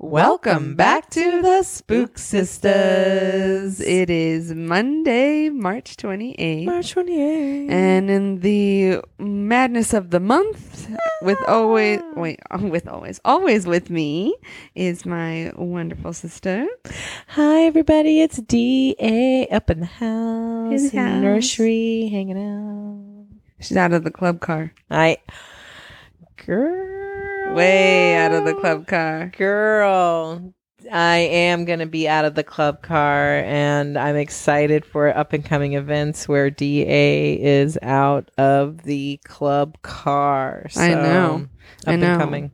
Welcome back to the Spook Sisters. It is Monday, March 28th. March 28th. And in the madness of the month, with ah. always, wait, with always, always with me is my wonderful sister. Hi, everybody. It's D.A. up in the house. In the the nursery, hanging out. She's out of the club car. I. Girl. Way out of the club car. Girl. I am going to be out of the club car, and I'm excited for up and coming events where DA is out of the club car. I know. Up I know. and coming.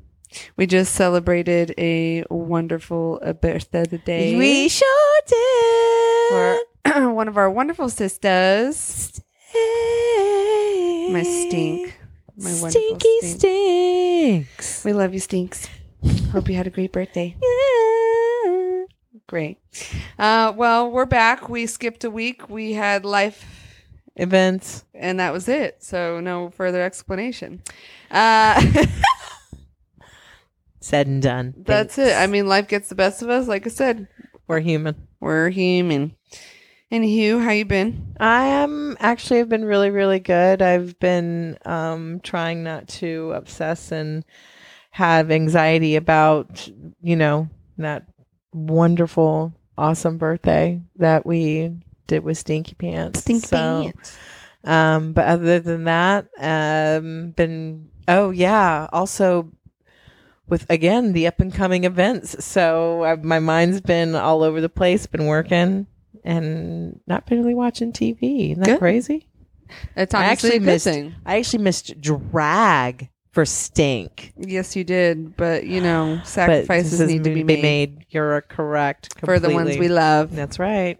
We just celebrated a wonderful uh, birthday today. We sure did. for one of our wonderful sisters. My stink. My Stinky stink. stinks. We love you, Stinks. Hope you had a great birthday. Yeah. Great. Uh, well, we're back. We skipped a week. We had life, Events. and that was it. So no further explanation. Uh, Said and done. that's it. I mean, life gets the best of us. Like I said, We're human. we're human. Anywho, how you been? I am actually have been really, really good. I've been um, trying not to obsess and have anxiety about, you know, that wonderful, awesome birthday that we did with Stinky Pants. So, Um, but other than that, um, been oh yeah, also with again the up and coming events. So uh, my mind's been all over the place. Been working and not really watching TV. Isn't that Good. crazy? It's I actually missed. thing. I actually missed drag for Stink. Yes, you did. But you know, sacrifices need to be made, You're correct. for the ones we love. That's right.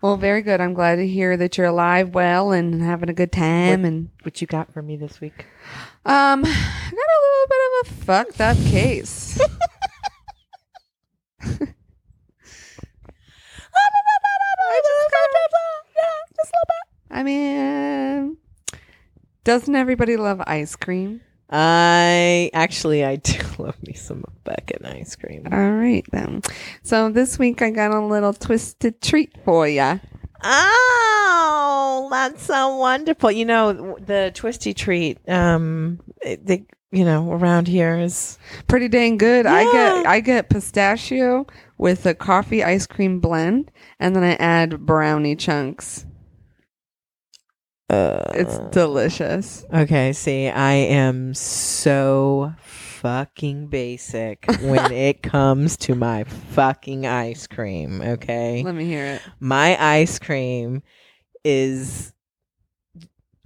Well, very good. I'm glad to hear that you're alive, well, and having a good time. And What you got for me this week? um, I got a little bit of a fucked up case. I mean, doesn't everybody love ice cream? I actually I do love me some Beckett ice cream. All right then. So this week I got a little twisted treat for ya. Oh, that's so wonderful. You know, the twisty treat, um, they, you know, around here is Pretty dang good. I get I get pistachio with a coffee ice cream blend, and then I add brownie chunks. Uh, It's delicious. okay. See, I am so fucking basic when it comes to my fucking ice cream. Okay, Let me hear it. my ice cream is.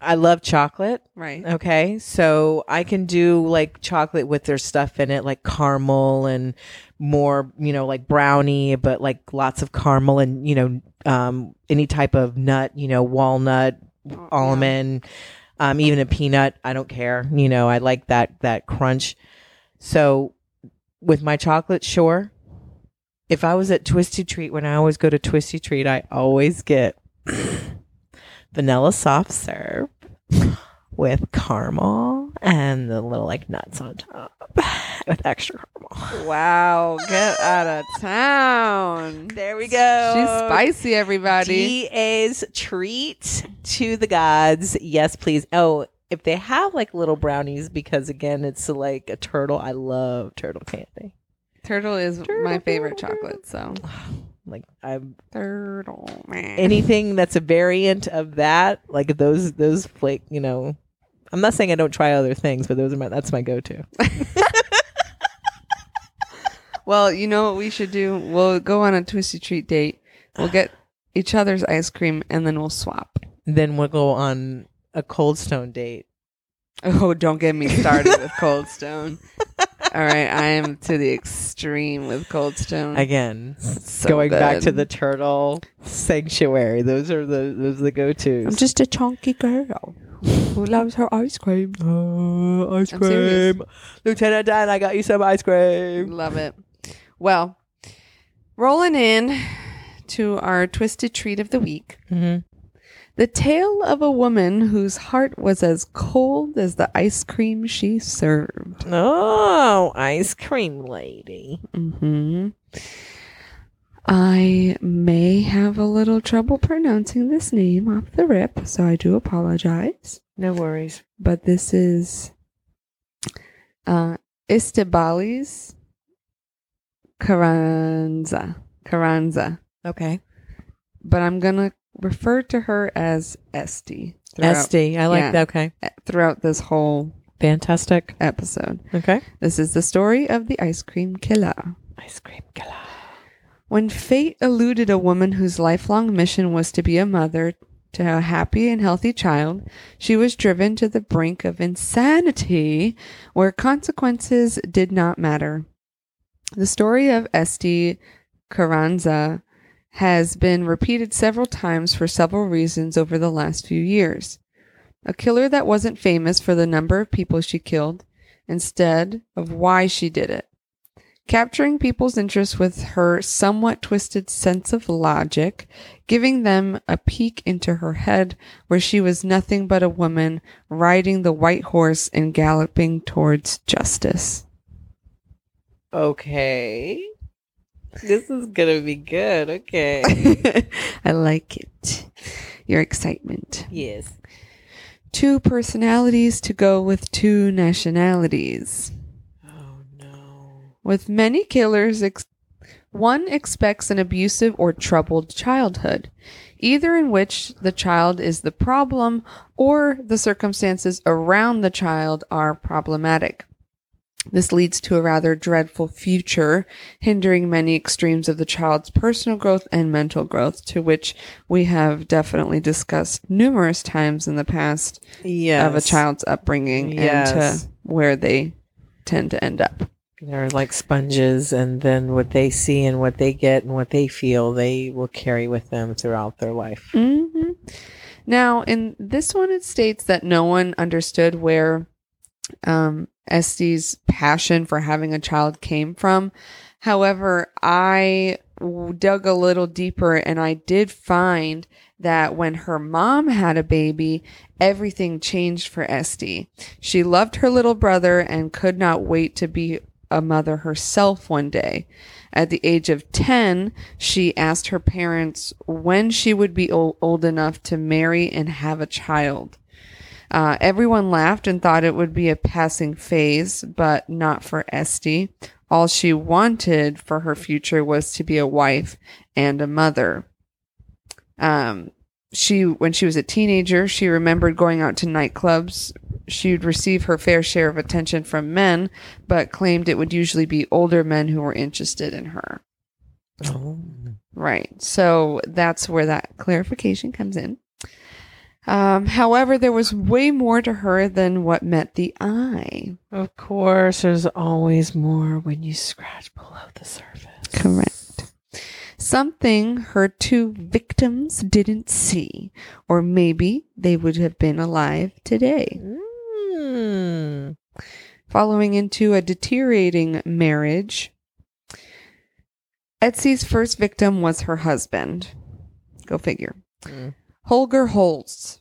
I love chocolate. Right. Okay, so I can do like chocolate with their stuff in it, like caramel and more, you know, like brownie, but like lots of caramel and you know, um, any type of nut, you know, walnut, Oh, almond, um, even a peanut. I don't care. You know, I like that that crunch. So with my chocolate, sure. If I was at Twisty Treat, when I always go to Twisty Treat, I always get vanilla soft serve with caramel and the little like nuts on top with extra caramel. Wow, get out of town. There we go. She's spicy, everybody. DA's treat to the gods. Yes, please. Oh, if they have like little brownies, because again, it's like a turtle. I love turtle candy. Turtle is my favorite turtle, chocolate. So Like I'm turtle man. anything that's a variant of that, like those those flake. You know, I'm not saying I don't try other things, but those are my that's my go-to. Well, you know what we should do? We'll go on a twisty treat date. We'll get each other's ice cream and then we'll swap. then we'll go on a Cold Stone date. Oh, don't get me started with Cold Stone. All right, I am to the extreme with Cold Stone. Again, So going back to the turtle sanctuary. Those are the those are the go tos. I'm just a chunky girl who loves her ice cream. Uh, ice I'm serious. cream. Lieutenant Dan, I got you some ice cream. Love it. Well, rolling in to our twisted treat of the week. Mm-hmm. The tale of a woman whose heart was as cold as the ice cream she served. Oh, ice cream lady. hmm I may have a little trouble pronouncing this name off the rip, so I do apologize. No worries. But this is uh, Estibaliz Carranza. Carranza. Okay. But I'm going to refer to her as Esty throughout, Esty. I like yeah. that. Okay. throughout this whole Fantastic. episode. Okay. This is the story of the ice cream killer. Ice cream killer. When fate eluded a woman whose lifelong mission was to be a mother to a happy and healthy child, she was driven to the brink of insanity where consequences did not matter. The story of Esty Carranza has been repeated several times for several reasons over the last few years. A killer that wasn't famous for the number of people she killed, instead of why she did it capturing people's interest with her somewhat twisted sense of logic, giving them a peek into her head where she was nothing but a woman riding the white horse and galloping towards justice. Okay. This is gonna be good. Okay. I like it. Your excitement. yes. Two personalities to go with two nationalities. Oh no. With many killers, ex- one expects an abusive or troubled childhood, either in which the child is the problem or the circumstances around the child are problematic. This leads to a rather dreadful future, hindering many extremes of the child's personal growth and mental growth, to which we have definitely discussed numerous times in the past Yes. of a child's upbringing and to where they tend to end up. They're like sponges, and then what they see and what they get and what they feel, they will carry with them throughout their life. hmm Now, in this one, it states that no one understood where um, Esty's passion for having a child came from. However, I dug a little deeper and I did find that when her mom had a baby, everything changed for Esty. She loved her little brother and could not wait to be a mother herself one day. At the age of 10, she asked her parents when she would be old enough to marry and have a child. Uh, everyone laughed and thought it would be a passing phase, but not for Esty. All she wanted for her future was to be a wife and a mother. Um, she, when she was a teenager, she remembered going out to nightclubs. She would receive her fair share of attention from men, but claimed it would usually be older men who were interested in her. Oh. Right. So that's where that clarification comes in. Um, however, there was way more to her than what met the eye. Of course, there's always more when you scratch below the surface. Correct. Something her two victims didn't see, or maybe they would have been alive today. Mm. Following into a deteriorating marriage, Etsy's first victim was her husband. Go figure. Mm. Holger Holz.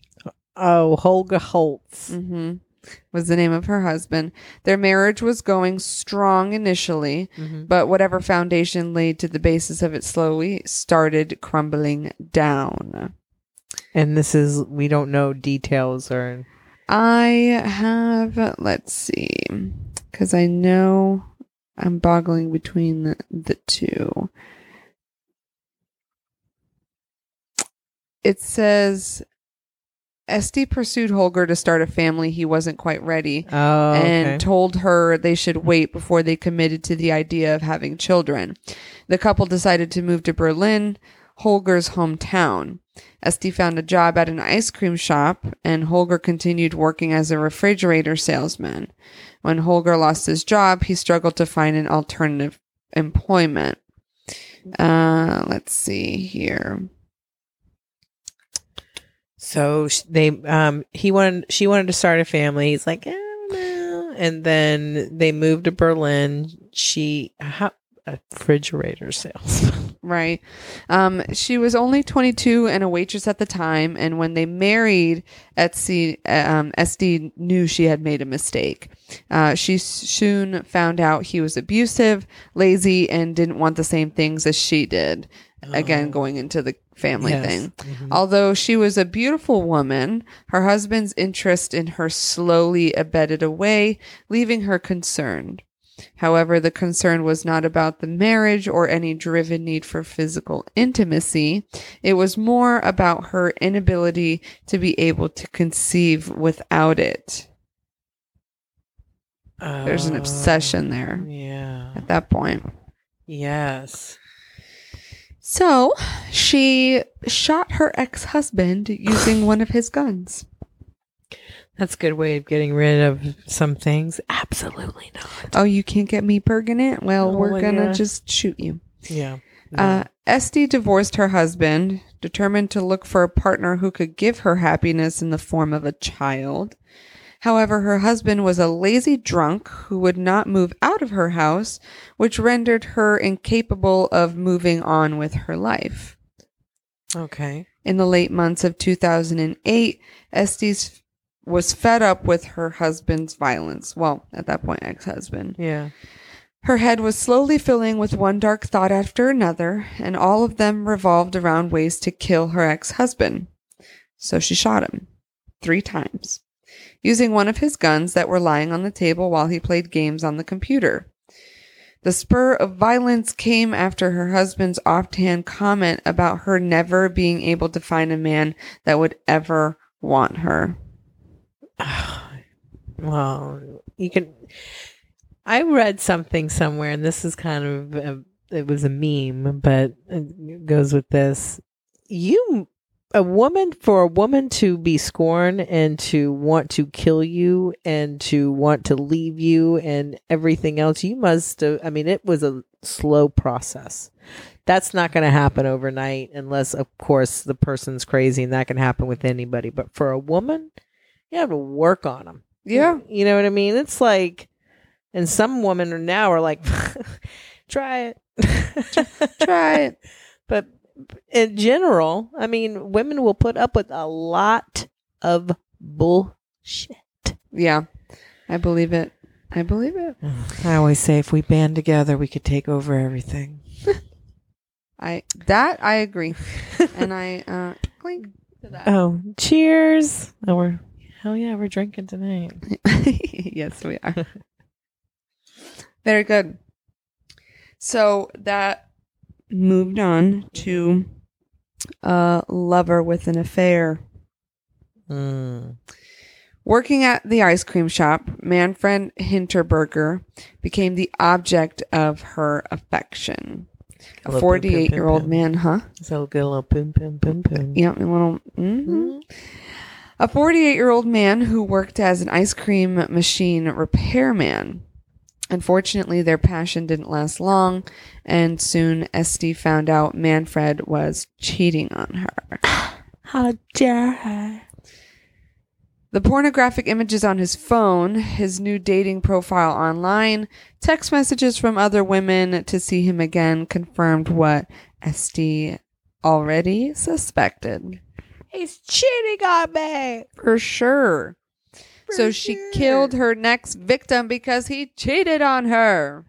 Oh, Holger Holz. hmm was the name of her husband. Their marriage was going strong initially, Mhm. but whatever foundation laid to the basis of it slowly started crumbling down. And this is, we don't know details or. I have, let's see, because I know I'm boggling between the, the two. It says Esty pursued Holger to start a family he wasn't quite ready Oh, and okay. told her they should wait before they committed to the idea of having children. The couple decided to move to Berlin, Holger's hometown. Esty found a job at an ice cream shop, and Holger continued working as a refrigerator salesman. When Holger lost his job, he struggled to find an alternative employment. Uh, let's see here. So they, um, he wanted, she wanted to start a family. He's like. And then they moved to Berlin. She, a refrigerator salesman. Right. Um, she was only 22 and a waitress at the time. And when they married, Etsy, um, Esty knew she had made a mistake. Uh, she soon found out he was abusive, lazy, and didn't want the same things as she did. Again, Oh. going into the family Yes. thing. Mhm. Although she was a beautiful woman, her husband's interest in her slowly ebbed away, leaving her concerned. However, the concern was not about the marriage or any driven need for physical intimacy. It was more about her inability to be able to conceive without it. There's an Oh, obsession there Yeah. at that point. Yes. So she shot her ex husband using one of his guns. That's a good way of getting rid of some things. Absolutely not. Oh, you can't get me pregnant? Well, Oh, we're gonna yeah. just shoot you. Yeah. Uh, Esty divorced her husband, determined to look for a partner who could give her happiness in the form of a child. However, her husband was a lazy drunk who would not move out of her house, which rendered her incapable of moving on with her life. okay. In the late months of 2008, Estes was fed up with her husband's violence. Well, at that point, ex husband. Yeah. Her head was slowly filling with one dark thought after another, and all of them revolved around ways to kill her ex husband. So she shot him three times, using one of his guns that were lying on the table while he played games on the computer. The spur of violence came after her husband's offhand comment about her never being able to find a man that would ever want her. well, you can. I read something somewhere, and this is kind of a, it was a meme, but it goes with this. You, a woman, for a woman to be scorned and to want to kill you and to want to leave you and everything else, you must. Have, I mean, it was a slow process. That's not going to happen overnight, unless, of course, the person's crazy, and that can happen with anybody. But for a woman, you have to work on them. Yeah. You know what I mean? It's like, and some women are now are like, try it. Try it. But in general, I mean, women will put up with a lot of bullshit. Yeah. I believe it. I believe it. I always say if we band together, we could take over everything. I that I agree, and I uh clink to that. Oh, cheers. Oh, we're, hell yeah, we're drinking tonight. yes, we are. Very good. So that moved on to a lover with an affair. Mm. Working at the ice cream shop, Manfred Hinterberger became the object of her affection. A Little boom, boom, 48 year old boom, man, huh? So good little boom, boom, boom, boom. Yeah, a little. mhm. Mm. A 48 year old man who worked as an ice cream machine repairman. Unfortunately, their passion didn't last long, and soon Esty found out Manfred was cheating on her. How dare her? The pornographic images on his phone, his new dating profile online, text messages from other women to see him again confirmed what Esty already suspected. He's cheating on me. For sure. So she sure. killed her next victim because he cheated on her.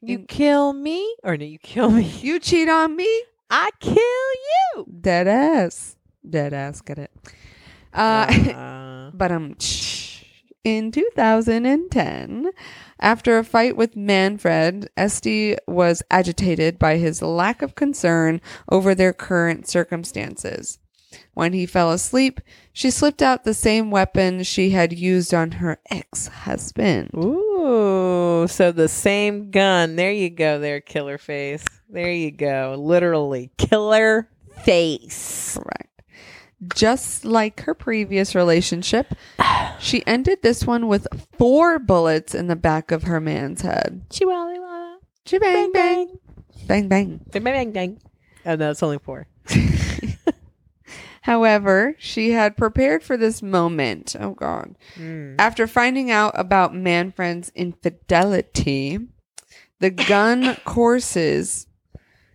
You In- kill me, or no, you kill me? You cheat on me? I kill you. Dead ass. Dead ass, get it. Uh, Uh, but um, in 2010, after a fight with Manfred, Esty was agitated by his lack of concern over their current circumstances. When he fell asleep, she slipped out the same weapon she had used on her ex-husband. ooh, so the same gun. There you go, there, killer face. There you go. Literally, killer face. Correct. Just like her previous relationship, she ended this one with four bullets in the back of her man's head. Chihuahua. She bang bang bang bang. Bang, bang, bang. Oh, no, it's only four. However, she had prepared for this moment. Oh God! Mm. After finding out about Manfred's infidelity, the gun courses,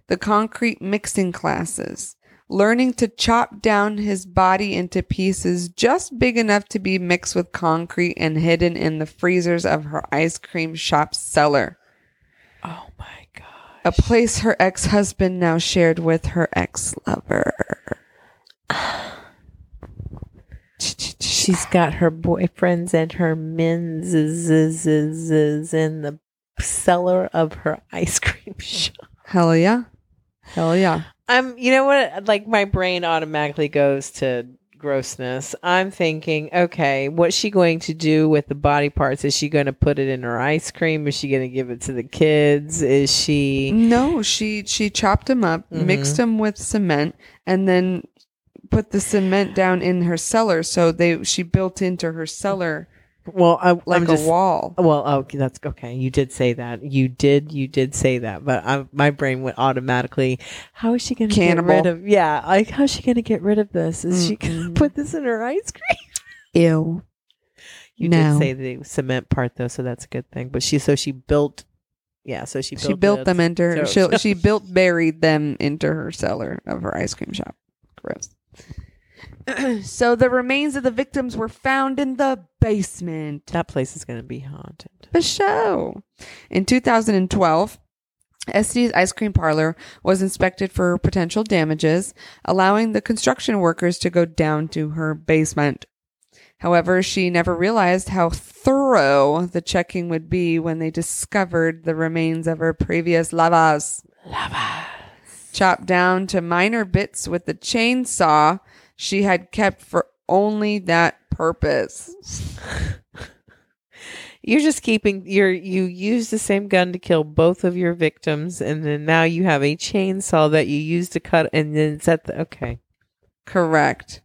the concrete mixing classes, learning to chop down his body into pieces just big enough to be mixed with concrete and hidden in the freezers of her ice cream shop cellar, Oh my god. a place her ex husband now shared with her ex lover. She's got her boyfriends and her men's in the cellar of her ice cream shop. Hell yeah. Hell yeah. Um, you know what? Like my brain automatically goes to grossness. I'm thinking, okay, what's she going to do with the body parts? Is she going to put it in her ice cream? Is she going to give it to the kids? Is she? No, she she chopped them up, Mhm. mixed them with cement, and then put the cement down in her cellar. So they she built into her cellar Well, I, like I'm just, a wall. Well, oh, okay, that's okay. You did say that. You did. You did say that. But I, my brain went automatically. How is she going to get rid of? Yeah, like how's she going to get rid of this? Is she going to put this in her ice cream? Ew. You No. did say the cement part though, so that's a good thing. But she so she built. Yeah, so she built She built them into her. So- She, she built buried them into her cellar of her ice cream shop. Gross. so the remains of the victims were found in the basement. That place is going to be haunted. the show. In 2012, Esty's ice cream parlor was inspected for potential damages, allowing the construction workers to go down to her basement. However, she never realized how thorough the checking would be when they discovered the remains of her previous lavas. Lava. Chopped down to minor bits with the chainsaw she had kept for only that purpose. You're just keeping your you use the same gun to kill both of your victims, and then now you have a chainsaw that you use to cut, and then set the okay. Correct.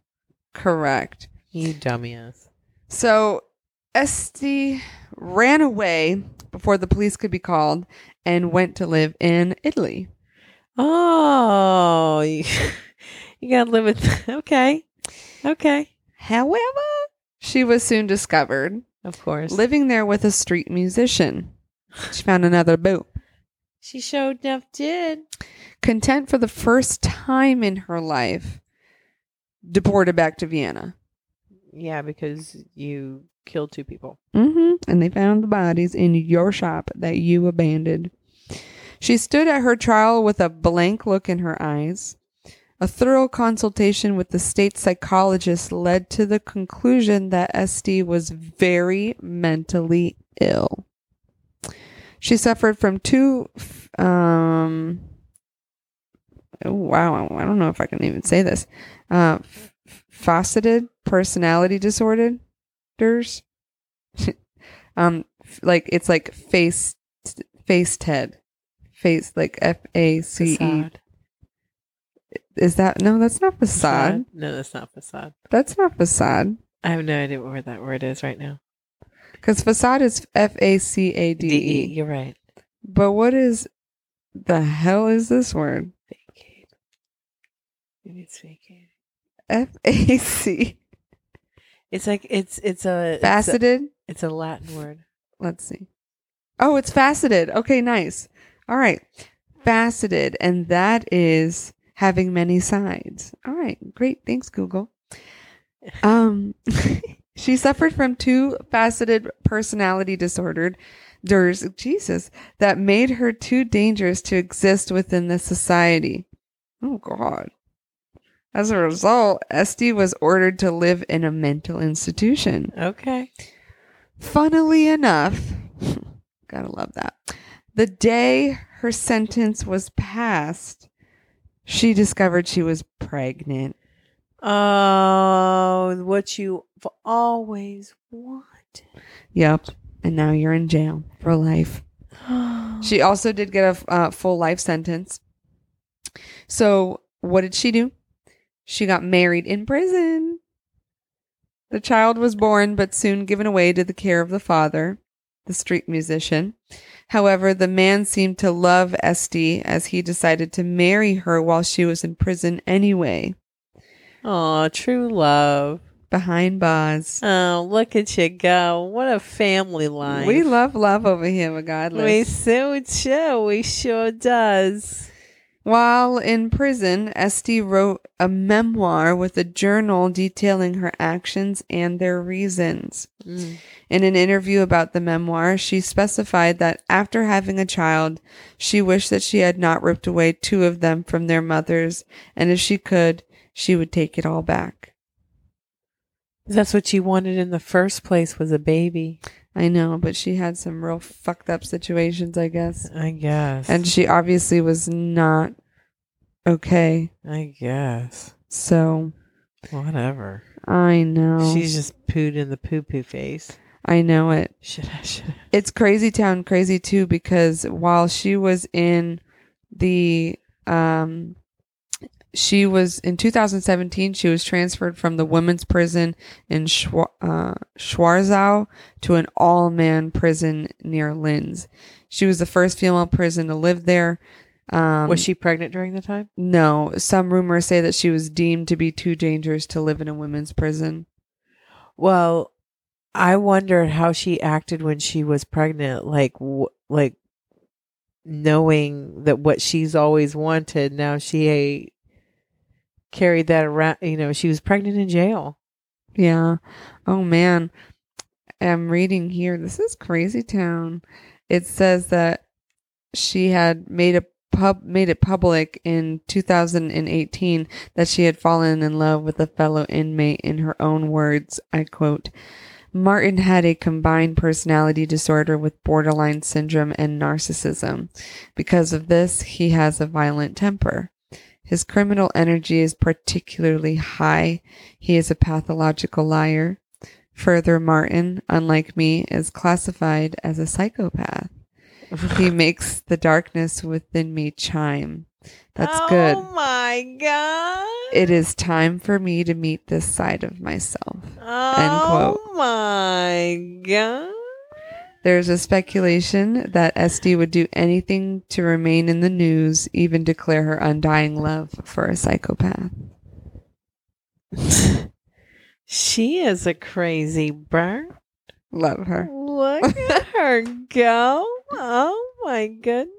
Correct. You dumbass. So Esty ran away before the police could be called and went to live in Italy. Oh, you, you gotta live with. Okay, okay. However, she was soon discovered Of course. living there with a street musician. She found another boo. She showed enough did. Content for the first time in her life, deported back to Vienna. Yeah, because you killed two people. Mm-hmm. And they found the bodies in your shop that you abandoned. She stood at her trial with a blank look in her eyes. A thorough consultation with the state psychologist led to the conclusion that Esty was very mentally ill. She suffered from two, um, wow, I don't know if I can even say this, uh, f- faceted personality disorders. um, like it's like face, faced head, face like F A C E. Is that no? That's not facade. No, that's not facade. That's not facade. I have no idea where that word is right now. Because facade is F A C A D E. You're right. But what is the hell is this word? Vacate. Maybe it's vacate. F A C It's like it's it's a it's a, faceted. it's a Latin word. Let's see. Oh, it's faceted. Okay, nice. All right. Faceted. And that is having many sides. All right. Great. Thanks, Google. Um, she suffered from two faceted personality disordered Jesus, that made her too dangerous to exist within the society. Oh, God. As a result, Esty was ordered to live in a mental institution. Okay. Funnily enough, gotta love that. The day her sentence was passed, she discovered she was pregnant. Oh, what you have always wanted. Yep. And now you're in jail for life. She also did get a uh, full life sentence. So, what did she do? She got married in prison. The child was born, but soon given away to the care of the father, the street musician. However, the man seemed to love Esty as he decided to marry her while she was in prison anyway, Oh, true love. behind bars. Oh, look at you go. What a family life. We love love over here, my godless. We regardless. so do. We sure does. While in prison, Esty wrote a memoir with a journal detailing her actions and their reasons. Mm. In an interview about the memoir, she specified that after having a child, she wished that she had not ripped away two of them from their mothers, and if she could, she would take it all back. That's what she wanted in the first place was a baby. I know, but she had some real fucked up situations, I guess. I guess. And she obviously was not okay. I guess. So, Whatever. I know. She's just pooed in the poo poo face. I know it. Should I should I- It's crazy town crazy too because while she was in the um she was in 2017 she was transferred from the women's prison in Schwa- uh, Schwarzau to an all-man prison near Linz. She was the first female prison to live there. Um, Was she pregnant during the time? No, some rumors say that she was deemed to be too dangerous to live in a women's prison. Well, I wondered how she acted when she was pregnant, like w- like knowing that what she's always wanted. Now she carried that around. You know, she was pregnant in jail. Yeah. Oh man. I'm reading here. This is crazy town. It says that she had made a pub made it public in 2018 that she had fallen in love with a fellow inmate in her own words. I quote Martin had a combined personality disorder with borderline syndrome and narcissism. Because of this, he has a violent temper. His criminal energy is particularly high. He is a pathological liar. Further, Martin, unlike me, is classified as a psychopath. He makes the darkness within me chime. That's oh good. Oh my god! It is time for me to meet this side of myself. oh quote. my god! There's a speculation that Esty would do anything to remain in the news, even declare her undying love for a psychopath. she is a crazy bird. Love her. Look at her go! Oh my goodness!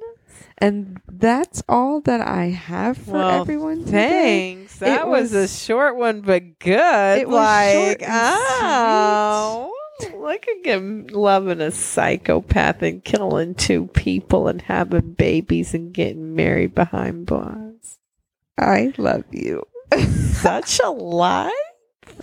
And that's all that I have for Well, everyone today. Thanks. That was, a short one, but good. It was like, short and oh, look at him loving a psychopath and killing two people and having babies and getting married behind bars. I love you. Such a lie.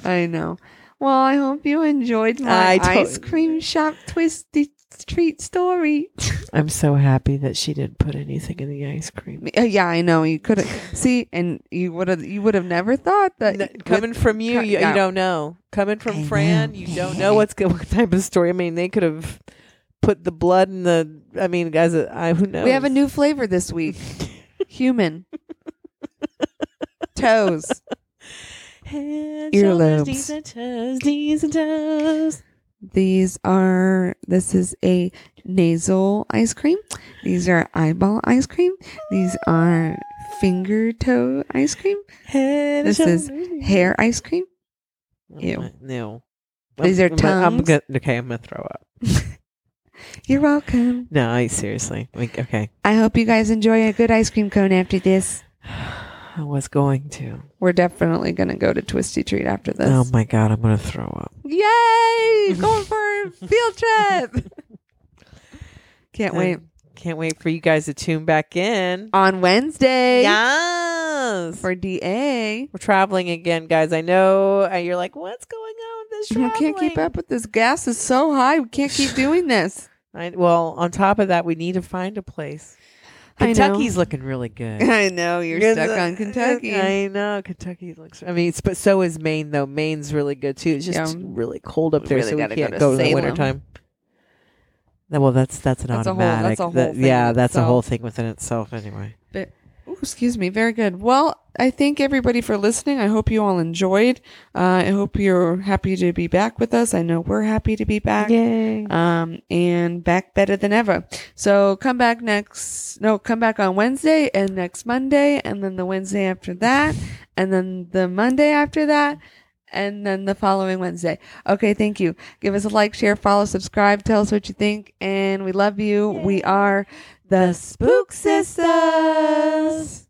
I know. Well, I hope you enjoyed my I ice cream shop twisty treat story. I'm so happy that she didn't put anything in the ice cream. Uh, yeah, I know. You could have see, and you would have. You would have never thought that N- with- coming from you, you, yeah. you don't know. Coming from I Fran, know. you don't know what's good, what type of story. I mean, they could have put the blood in the. I mean, guys, I who knows? we have a new flavor this week. Human toes. Head, Earlobes. shoulders, knees and toes, knees and toes. These are. This is a nasal ice cream. These are eyeball ice cream. These are finger toe ice cream. Head, This is Hair ice cream. Ew. No. These are I'm, I'm, gonna, okay, I'm gonna throw up. You're welcome. No, I seriously. Like, okay, I hope you guys enjoy a good ice cream cone after this. I was going to. We're definitely going to go to Twisty Treat after this. Oh my god, I'm gonna throw up. Yay! Going for a field trip. Can't I wait. Can't wait for you guys to tune back in. On Wednesday Yes. for DA. We're traveling again, guys. I know uh, you're like, what's going on with this We can't keep up with this. Gas is so high. We can't keep doing this. I, well, on top of that, we need to find a place. Kentucky's looking really good. I know you're stuck on Kentucky. I know Kentucky looks. I mean, but so is Maine though. Maine's really good too. It's just Yeah. really cold up We there, really so we go can't to go, in the wintertime. Well, that's that's an That's a whole- automatic. that's a whole That- yeah, that's a whole thing within itself. Anyway, Ooh, excuse me. Very good. Well, I thank everybody for listening. I hope you all enjoyed. Uh, I hope you're happy to be back with us. I know we're happy to be back. yay! um, and back better than ever. So come back next, no, come back on Wednesday and next Monday, and then the Wednesday after that, and then the Monday after that, and then the following Wednesday. Okay, thank you. Give us a like, share, follow, subscribe, tell us what you think, and we love you. We are the Spook Sisters.